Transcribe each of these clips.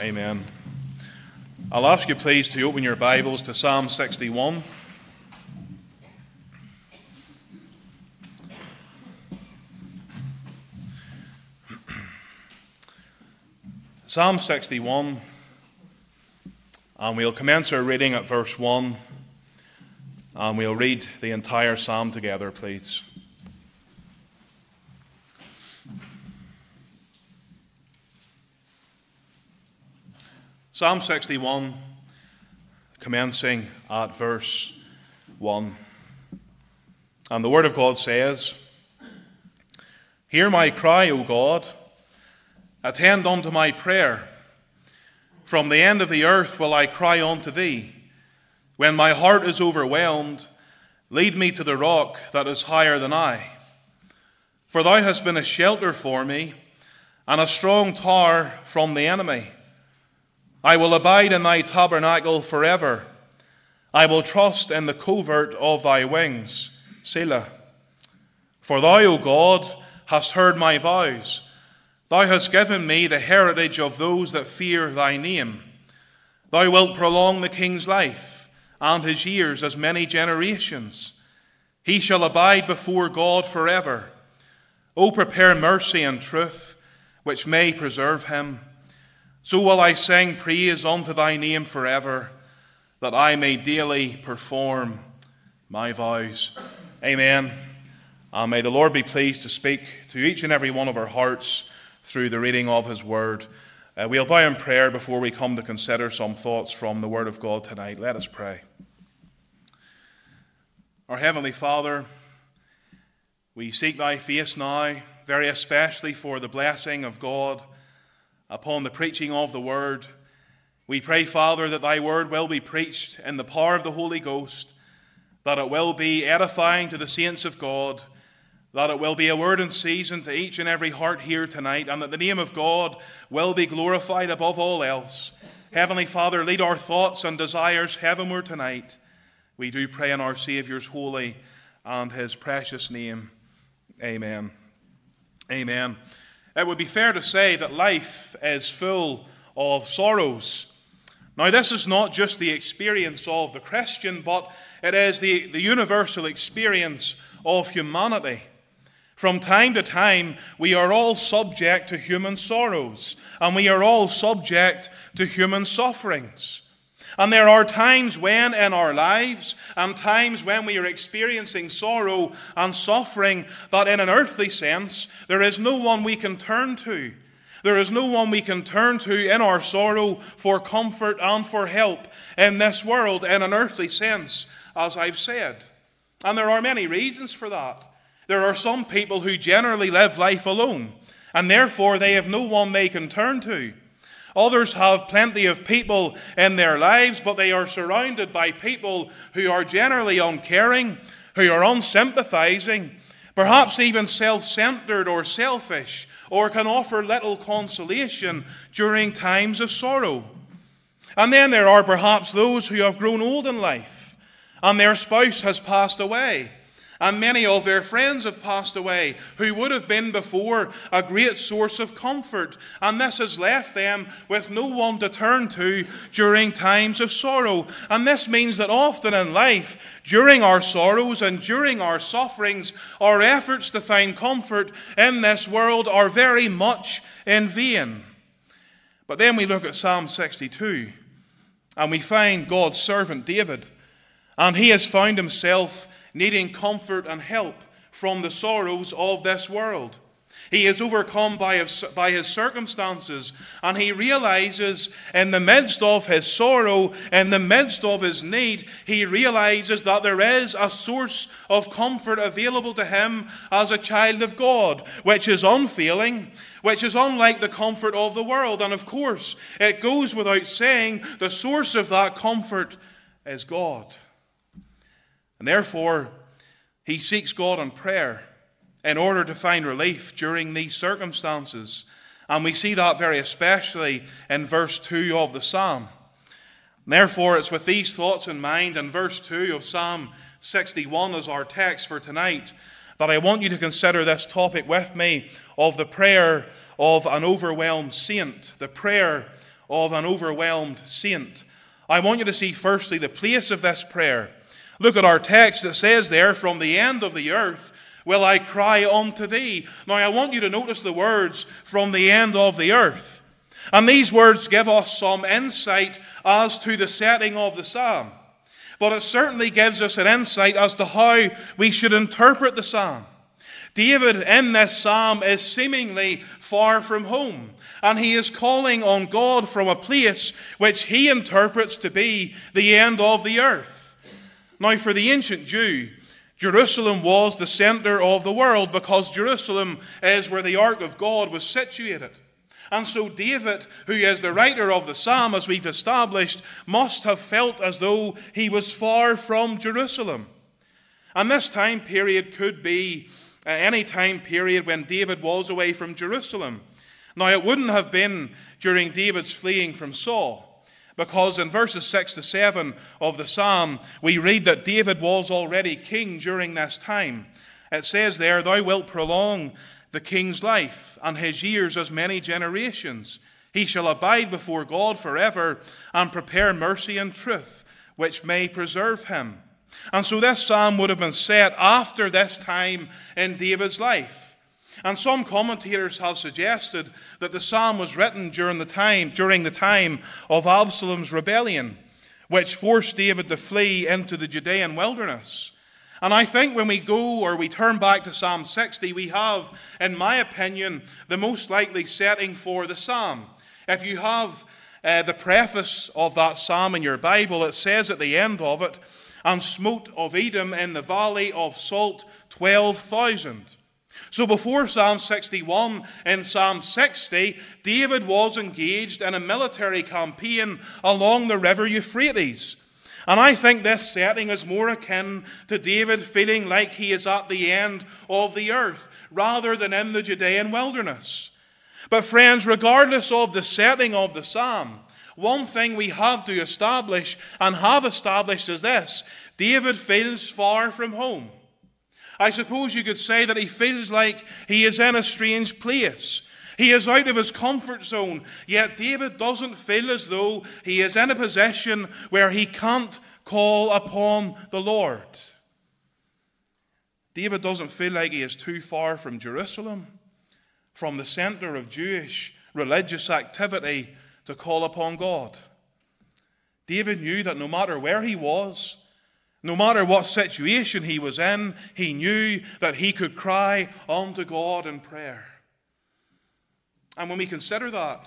Amen. I'll ask you, please, to open your Bibles to Psalm 61. Psalm 61, and we'll commence our reading at verse 1, and we'll read the entire psalm together, please. Psalm 61, commencing at verse 1. And the Word of God says, Hear my cry, O God, attend unto my prayer. From the end of the earth will I cry unto thee. When my heart is overwhelmed, lead me to the rock that is higher than I. For thou hast been a shelter for me, and a strong tower from the enemy. I will abide in thy tabernacle forever. I will trust in the covert of thy wings. Selah. For thou, O God, hast heard my vows. Thou hast given me the heritage of those that fear thy name. Thou wilt prolong the king's life and his years as many generations. He shall abide before God forever. O prepare mercy and truth, which may preserve him. So will I sing praise unto thy name forever, that I may daily perform my vows. Amen. And may the Lord be pleased to speak to each and every one of our hearts through the reading of his word. Uh, we'll bow in prayer before we come to consider some thoughts from the word of God tonight. Let us pray. Our Heavenly Father, we seek thy face now, very especially for the blessing of God upon the preaching of the word. We pray, Father, that thy word will be preached in the power of the Holy Ghost, that it will be edifying to the saints of God, that it will be a word in season to each and every heart here tonight, and that the name of God will be glorified above all else. Heavenly Father, lead our thoughts and desires heavenward tonight. We do pray in our Saviour's holy and his precious name. Amen. Amen it would be fair to say that life is full of sorrows. Now, this is not just the experience of the Christian, but it is the, the universal experience of humanity. From time to time, we are all subject to human sorrows, and we are all subject to human sufferings. And there are times when in our lives and times when we are experiencing sorrow and suffering that, in an earthly sense, there is no one we can turn to. There is no one we can turn to in our sorrow for comfort and for help in this world, in an earthly sense, as I've said. And there are many reasons for that. There are some people who generally live life alone, and therefore they have no one they can turn to. Others have plenty of people in their lives, but they are surrounded by people who are generally uncaring, who are unsympathizing, perhaps even self centered or selfish, or can offer little consolation during times of sorrow. And then there are perhaps those who have grown old in life and their spouse has passed away and many of their friends have passed away who would have been before a great source of comfort. And this has left them with no one to turn to during times of sorrow. And this means that often in life, during our sorrows and during our sufferings, our efforts to find comfort in this world are very much in vain. But then we look at Psalm 62 and we find God's servant David. And he has found himself needing comfort and help from the sorrows of this world. He is overcome by his, by his circumstances, and he realizes in the midst of his sorrow, in the midst of his need, he realizes that there is a source of comfort available to him as a child of God, which is unfailing, which is unlike the comfort of the world. And of course, it goes without saying, the source of that comfort is God. And therefore, he seeks God in prayer in order to find relief during these circumstances. And we see that very especially in verse 2 of the psalm. Therefore, it's with these thoughts in mind, and verse 2 of Psalm 61 as our text for tonight, that I want you to consider this topic with me of the prayer of an overwhelmed saint, the prayer of an overwhelmed saint. I want you to see firstly the place of this prayer. Look at our text. It says there, From the end of the earth will I cry unto thee. Now I want you to notice the words, From the end of the earth. And these words give us some insight as to the setting of the psalm. But it certainly gives us an insight as to how we should interpret the psalm. David in this psalm is seemingly far from home, and he is calling on God from a place which he interprets to be the end of the earth. Now, for the ancient Jew, Jerusalem was the center of the world because Jerusalem is where the Ark of God was situated. And so, David, who is the writer of the psalm, as we've established, must have felt as though he was far from Jerusalem. And this time period could be uh, any time period when David was away from Jerusalem. Now, it wouldn't have been during David's fleeing from Saul, because in verses 6 to 7 of the psalm, we read that David was already king during this time. It says there, Thou wilt prolong the king's life, and his years as many generations. He shall abide before God forever, and prepare mercy and truth, which may preserve him. And so this psalm would have been set after this time in David's life. And some commentators have suggested that the psalm was written during the time, during the time of Absalom's rebellion, which forced David to flee into the Judean wilderness. And I think when we go or we turn back to Psalm 60, we have, in my opinion, the most likely setting for the psalm. If you have uh, the preface of that psalm in your Bible, it says at the end of it, and smote of Edom in the valley of salt 12,000. So before Psalm 61 and Psalm 60, David was engaged in a military campaign along the river Euphrates. And I think this setting is more akin to David feeling like he is at the end of the earth rather than in the Judean wilderness. But, friends, regardless of the setting of the psalm, one thing we have to establish and have established is this David feels far from home. I suppose you could say that he feels like he is in a strange place. He is out of his comfort zone, yet David doesn't feel as though he is in a position where he can't call upon the Lord. David doesn't feel like he is too far from Jerusalem, from the center of Jewish religious activity to call upon God. David knew that no matter where he was, no matter what situation he was in, he knew that he could cry unto God in prayer. And when we consider that,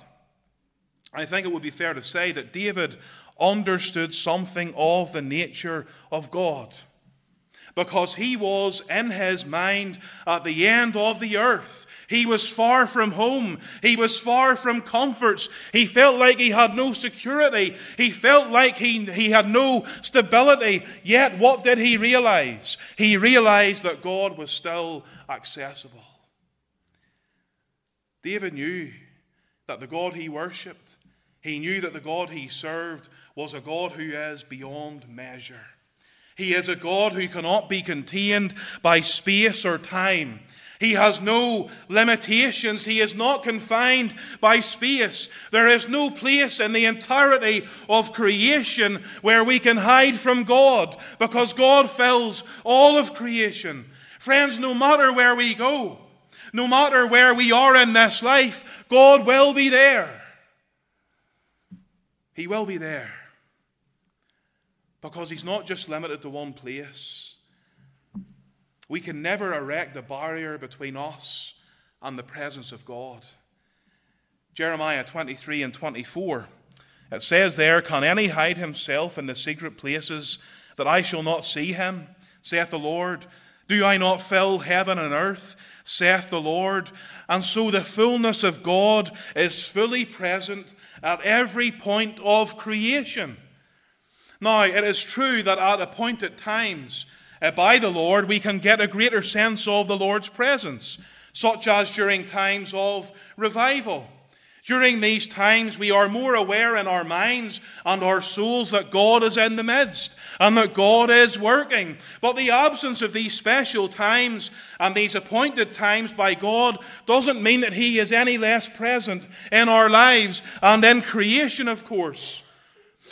I think it would be fair to say that David understood something of the nature of God. Because he was in his mind at the end of the earth. He was far from home. He was far from comforts. He felt like he had no security. He felt like he, he had no stability. Yet, what did he realize? He realized that God was still accessible. David knew that the God he worshipped, he knew that the God he served was a God who is beyond measure. He is a God who cannot be contained by space or time. He has no limitations. He is not confined by space. There is no place in the entirety of creation where we can hide from God because God fills all of creation. Friends, no matter where we go, no matter where we are in this life, God will be there. He will be there. Because He's not just limited to one place. We can never erect a barrier between us and the presence of God. Jeremiah 23 and 24. It says there, Can any hide himself in the secret places that I shall not see him? saith the Lord. Do I not fill heaven and earth? saith the Lord. And so the fullness of God is fully present at every point of creation. Now, it is true that at appointed times uh, by the Lord, we can get a greater sense of the Lord's presence, such as during times of revival. During these times, we are more aware in our minds and our souls that God is in the midst and that God is working. But the absence of these special times and these appointed times by God doesn't mean that He is any less present in our lives and in creation, of course.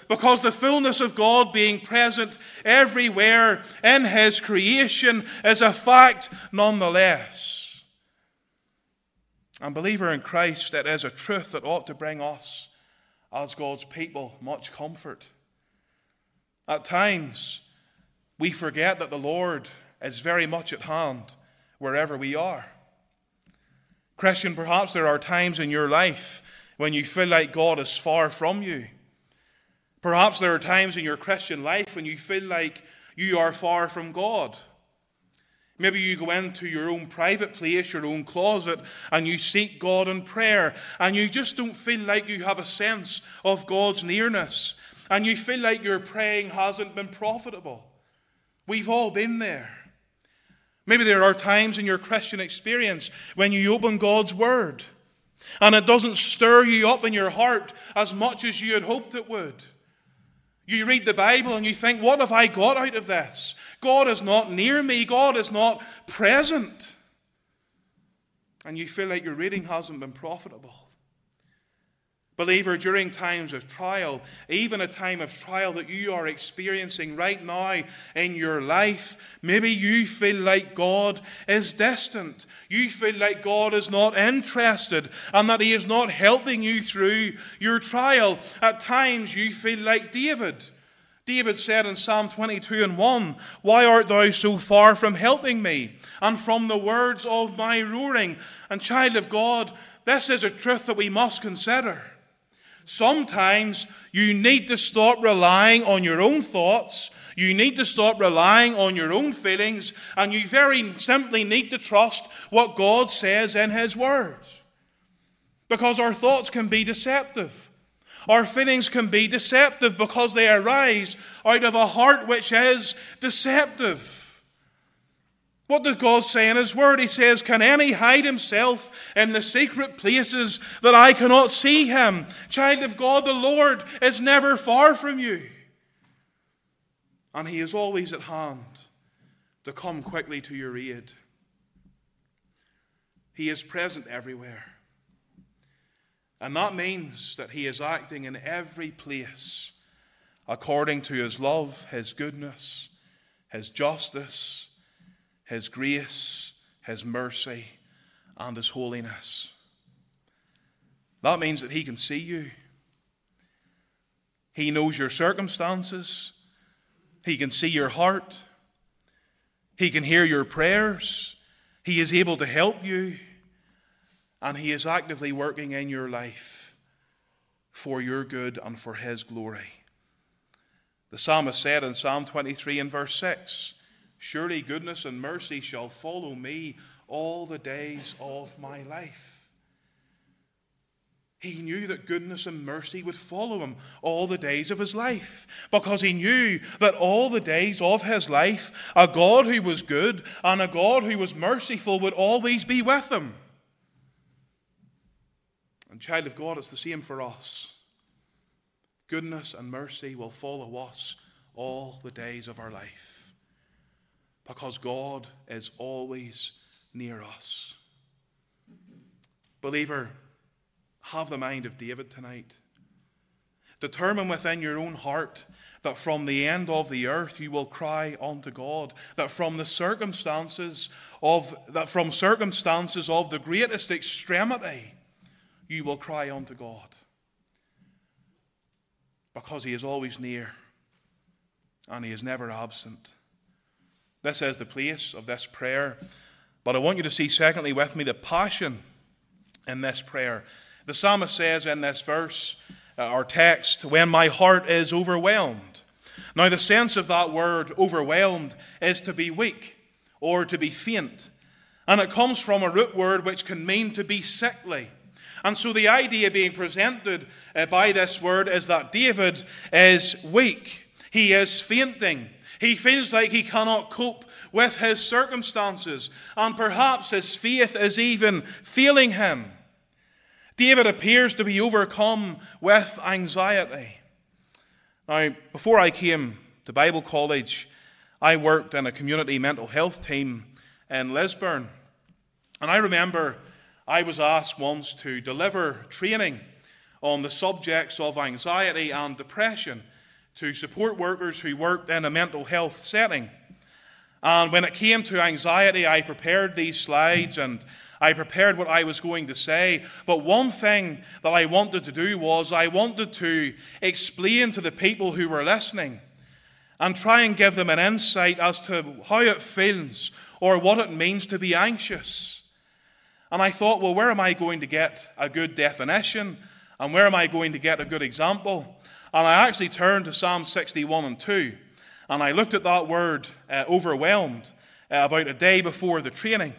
Because the fullness of God being present everywhere in His creation is a fact nonetheless. And, believer in Christ, it is a truth that ought to bring us, as God's people, much comfort. At times, we forget that the Lord is very much at hand wherever we are. Christian, perhaps there are times in your life when you feel like God is far from you. Perhaps there are times in your Christian life when you feel like you are far from God. Maybe you go into your own private place, your own closet, and you seek God in prayer, and you just don't feel like you have a sense of God's nearness, and you feel like your praying hasn't been profitable. We've all been there. Maybe there are times in your Christian experience when you open God's Word and it doesn't stir you up in your heart as much as you had hoped it would. You read the Bible and you think, what have I got out of this? God is not near me, God is not present. And you feel like your reading hasn't been profitable. Believer, during times of trial, even a time of trial that you are experiencing right now in your life, maybe you feel like God is distant. You feel like God is not interested and that He is not helping you through your trial. At times, you feel like David. David said in Psalm 22 and 1, Why art thou so far from helping me and from the words of my roaring? And, child of God, this is a truth that we must consider. Sometimes you need to stop relying on your own thoughts. You need to stop relying on your own feelings. And you very simply need to trust what God says in His Word. Because our thoughts can be deceptive. Our feelings can be deceptive because they arise out of a heart which is deceptive. What does God say in His Word? He says, Can any hide himself in the secret places that I cannot see him? Child of God, the Lord is never far from you. And He is always at hand to come quickly to your aid. He is present everywhere. And that means that He is acting in every place according to His love, His goodness, His justice his grace, His mercy, and His holiness. That means that He can see you. He knows your circumstances. He can see your heart. He can hear your prayers. He is able to help you. And He is actively working in your life for your good and for His glory. The psalmist said in Psalm 23 and verse 6 Surely goodness and mercy shall follow me all the days of my life. He knew that goodness and mercy would follow him all the days of his life because he knew that all the days of his life, a God who was good and a God who was merciful would always be with him. And, child of God, it's the same for us. Goodness and mercy will follow us all the days of our life because God is always near us. Believer, have the mind of David tonight. Determine within your own heart that from the end of the earth you will cry unto God, that from the circumstances of that from circumstances of the greatest extremity you will cry unto God. Because he is always near and he is never absent. This is the place of this prayer. But I want you to see, secondly, with me, the passion in this prayer. The psalmist says in this verse, uh, our text, when my heart is overwhelmed. Now, the sense of that word, overwhelmed, is to be weak or to be faint. And it comes from a root word which can mean to be sickly. And so the idea being presented uh, by this word is that David is weak, he is fainting. He feels like he cannot cope with his circumstances, and perhaps his faith is even failing him. David appears to be overcome with anxiety. Now, before I came to Bible college, I worked in a community mental health team in Lisburn. And I remember I was asked once to deliver training on the subjects of anxiety and depression to support workers who worked in a mental health setting. And when it came to anxiety, I prepared these slides and I prepared what I was going to say. But one thing that I wanted to do was I wanted to explain to the people who were listening and try and give them an insight as to how it feels or what it means to be anxious. And I thought, well, where am I going to get a good definition? And where am I going to get a good example? And I actually turned to Psalm 61 and 2, and I looked at that word, uh, overwhelmed, uh, about a day before the training.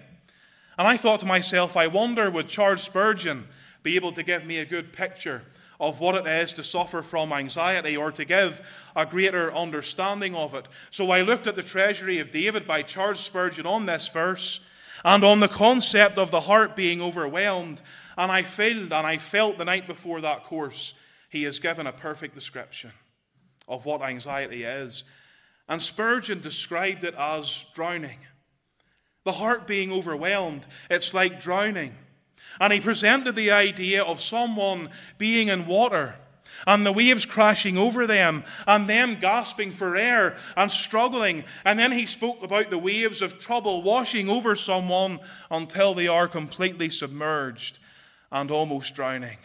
And I thought to myself, I wonder would Charles Spurgeon be able to give me a good picture of what it is to suffer from anxiety or to give a greater understanding of it. So I looked at the Treasury of David by Charles Spurgeon on this verse and on the concept of the heart being overwhelmed. And I felt, and I felt the night before that course, he has given a perfect description of what anxiety is. And Spurgeon described it as drowning. The heart being overwhelmed, it's like drowning. And he presented the idea of someone being in water and the waves crashing over them and them gasping for air and struggling. And then he spoke about the waves of trouble washing over someone until they are completely submerged and almost drowning.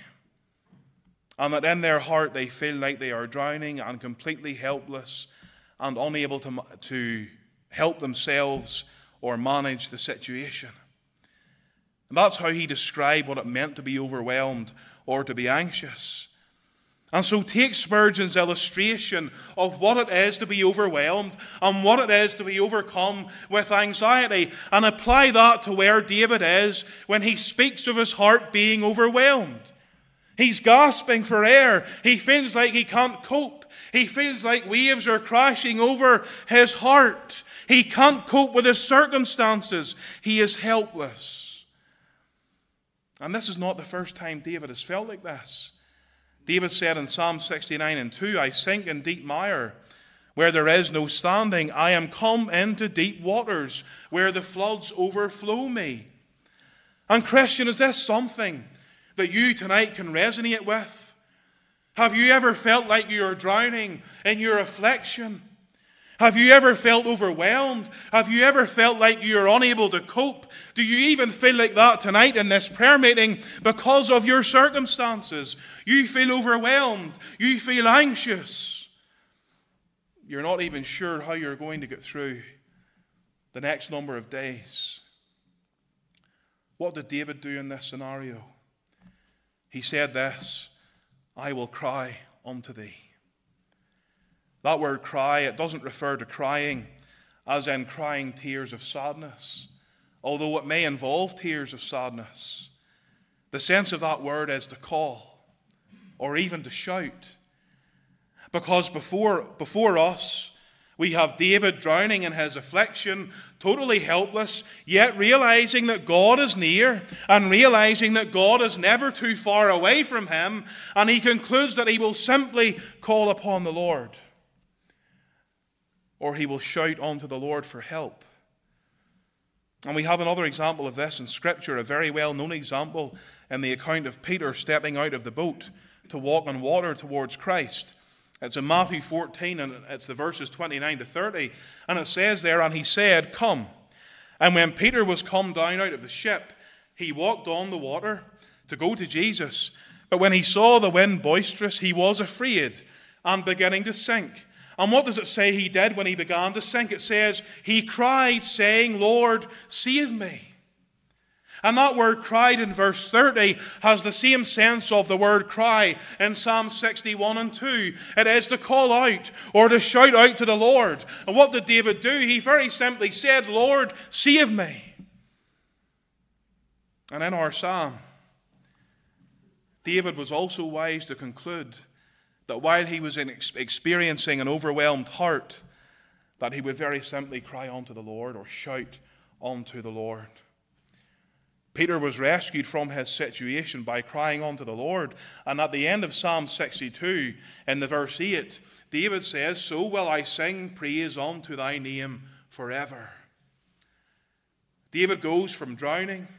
And that in their heart they feel like they are drowning and completely helpless and unable to, to help themselves or manage the situation. And that's how he described what it meant to be overwhelmed or to be anxious. And so take Spurgeon's illustration of what it is to be overwhelmed and what it is to be overcome with anxiety and apply that to where David is when he speaks of his heart being overwhelmed. He's gasping for air. He feels like he can't cope. He feels like waves are crashing over his heart. He can't cope with his circumstances. He is helpless. And this is not the first time David has felt like this. David said in Psalm 69 and 2, I sink in deep mire where there is no standing. I am come into deep waters where the floods overflow me. And, Christian, is this something that you tonight can resonate with? Have you ever felt like you are drowning in your affliction? Have you ever felt overwhelmed? Have you ever felt like you're unable to cope? Do you even feel like that tonight in this prayer meeting because of your circumstances? You feel overwhelmed. You feel anxious. You're not even sure how you're going to get through the next number of days. What did David do in this scenario? He said this I will cry unto thee. That word cry, it doesn't refer to crying as in crying tears of sadness, although it may involve tears of sadness. The sense of that word is to call or even to shout. Because before, before us, we have David drowning in his affliction, totally helpless, yet realizing that God is near and realizing that God is never too far away from him. And he concludes that he will simply call upon the Lord or he will shout unto the Lord for help. And we have another example of this in Scripture, a very well known example in the account of Peter stepping out of the boat to walk on water towards Christ. It's in Matthew 14, and it's the verses 29 to 30. And it says there, And he said, Come. And when Peter was come down out of the ship, he walked on the water to go to Jesus. But when he saw the wind boisterous, he was afraid and beginning to sink. And what does it say he did when he began to sink? It says, He cried, saying, Lord, save me. And that word cried in verse 30 has the same sense of the word cry in Psalm 61 and 2. It is to call out or to shout out to the Lord. And what did David do? He very simply said, Lord, save me. And in our psalm, David was also wise to conclude that while he was experiencing an overwhelmed heart, that he would very simply cry unto the Lord or shout unto the Lord. Peter was rescued from his situation by crying unto the Lord. And at the end of Psalm 62, in the verse 8, David says, So will I sing praise unto thy name forever. David goes from drowning,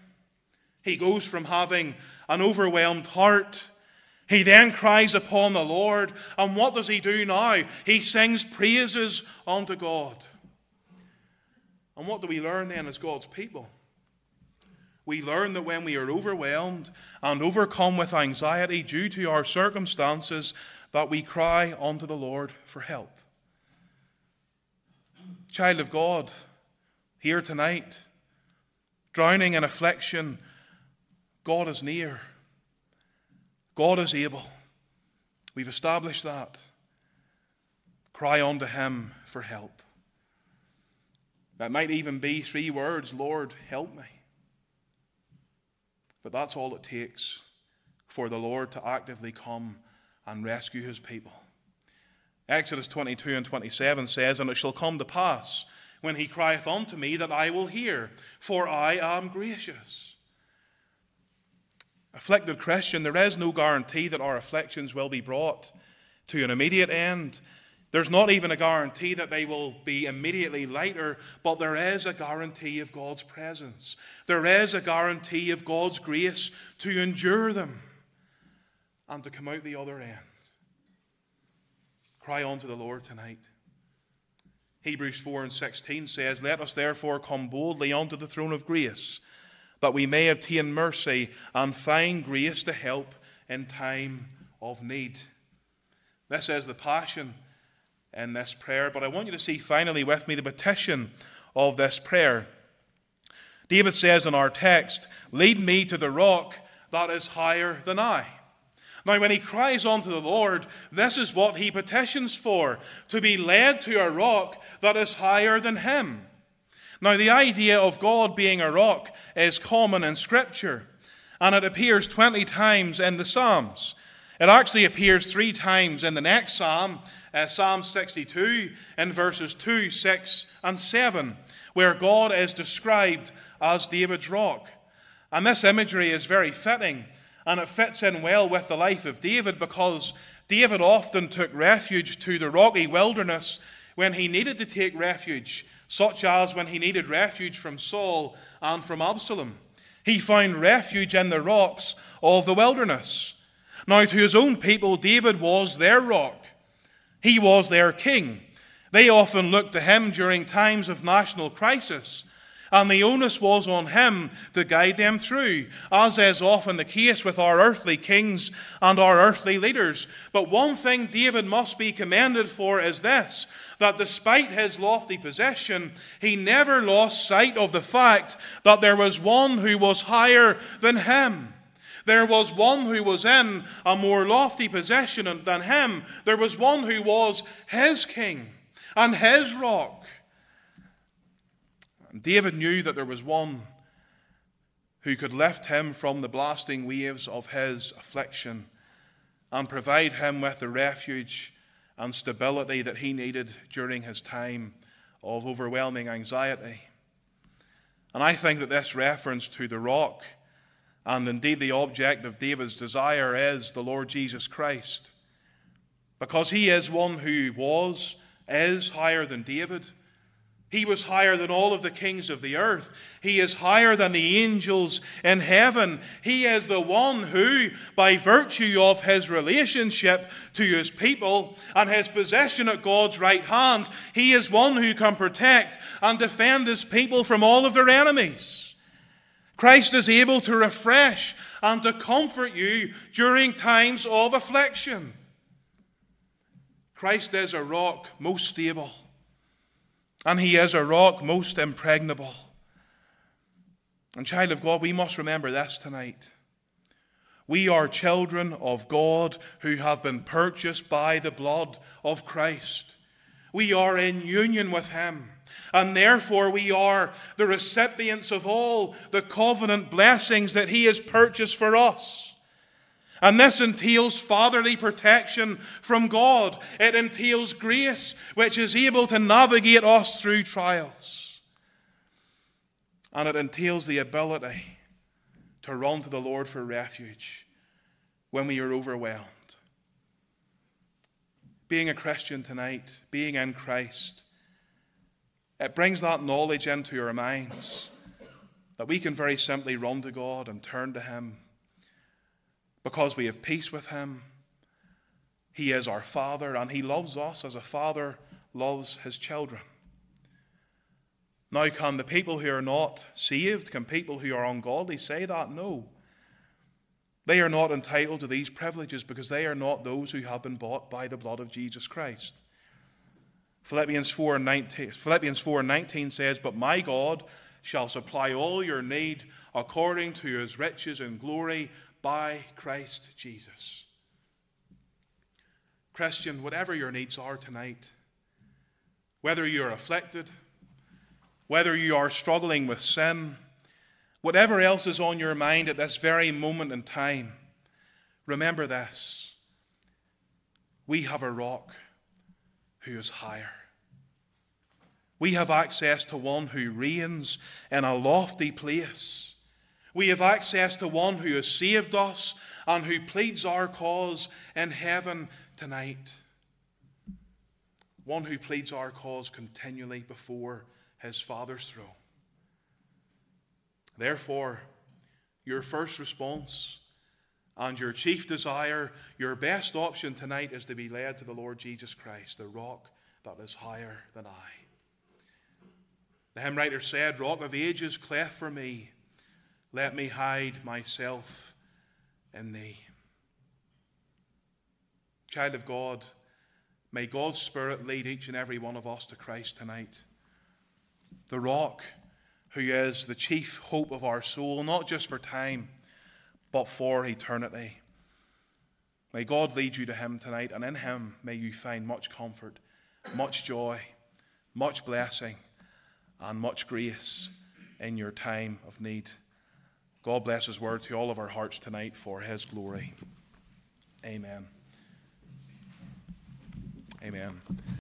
he goes from having an overwhelmed heart. He then cries upon the Lord, and what does he do now? He sings praises unto God. And what do we learn then as God's people? We learn that when we are overwhelmed and overcome with anxiety due to our circumstances, that we cry unto the Lord for help. Child of God, here tonight, drowning in affliction, God is near. God is able. We've established that. Cry unto Him for help. That might even be three words Lord, help me. But that's all it takes for the Lord to actively come and rescue his people. Exodus 22 and 27 says, And it shall come to pass when he crieth unto me that I will hear, for I am gracious. Afflicted Christian, there is no guarantee that our afflictions will be brought to an immediate end. There's not even a guarantee that they will be immediately lighter, but there is a guarantee of God's presence. There is a guarantee of God's grace to endure them and to come out the other end. Cry unto the Lord tonight. Hebrews 4 and 16 says, Let us therefore come boldly unto the throne of grace, that we may obtain mercy and find grace to help in time of need. This is the passion in this prayer. But I want you to see finally with me the petition of this prayer. David says in our text, Lead me to the rock that is higher than I. Now, when he cries unto the Lord, this is what he petitions for to be led to a rock that is higher than him. Now, the idea of God being a rock is common in Scripture, and it appears 20 times in the Psalms. It actually appears three times in the next psalm, uh, Psalm 62, in verses 2, 6, and 7, where God is described as David's rock. And this imagery is very fitting, and it fits in well with the life of David because David often took refuge to the rocky wilderness when he needed to take refuge, such as when he needed refuge from Saul and from Absalom. He found refuge in the rocks of the wilderness. Now, to his own people, David was their rock, he was their king. They often looked to him during times of national crisis, and the onus was on him to guide them through, as is often the case with our earthly kings and our earthly leaders. But one thing David must be commended for is this that despite his lofty position, he never lost sight of the fact that there was one who was higher than him. There was one who was in a more lofty position than him. There was one who was his king and his rock. And David knew that there was one who could lift him from the blasting waves of his affliction and provide him with the refuge and stability that he needed during his time of overwhelming anxiety. And I think that this reference to the rock and indeed, the object of David's desire is the Lord Jesus Christ. Because he is one who was, is higher than David. He was higher than all of the kings of the earth. He is higher than the angels in heaven. He is the one who, by virtue of his relationship to his people and his possession at God's right hand, he is one who can protect and defend his people from all of their enemies. Christ is able to refresh and to comfort you during times of affliction. Christ is a rock most stable, and he is a rock most impregnable. And, child of God, we must remember this tonight. We are children of God who have been purchased by the blood of Christ. We are in union with him. And therefore, we are the recipients of all the covenant blessings that He has purchased for us. And this entails fatherly protection from God. It entails grace, which is able to navigate us through trials. And it entails the ability to run to the Lord for refuge when we are overwhelmed. Being a Christian tonight, being in Christ, it brings that knowledge into our minds that we can very simply run to God and turn to Him because we have peace with Him. He is our Father, and He loves us as a father loves his children. Now, can the people who are not saved, can people who are ungodly say that? No. They are not entitled to these privileges because they are not those who have been bought by the blood of Jesus Christ. Philippians 4 and 19, Philippians 4 and 19 says, But my God shall supply all your need according to his riches and glory by Christ Jesus. Christian, whatever your needs are tonight, whether you're afflicted, whether you are struggling with sin, whatever else is on your mind at this very moment in time, remember this. We have a rock who is higher. We have access to one who reigns in a lofty place. We have access to one who has saved us and who pleads our cause in heaven tonight. One who pleads our cause continually before his Father's throne. Therefore, your first response and your chief desire, your best option tonight is to be led to the Lord Jesus Christ, the rock that is higher than I. The hymn writer said, Rock of ages, cleft for me, let me hide myself in thee. Child of God, may God's Spirit lead each and every one of us to Christ tonight. The rock who is the chief hope of our soul, not just for time, but for eternity. May God lead you to Him tonight, and in Him may you find much comfort, much joy, much blessing and much grace in your time of need. God bless His word to all of our hearts tonight for His glory. Amen. Amen.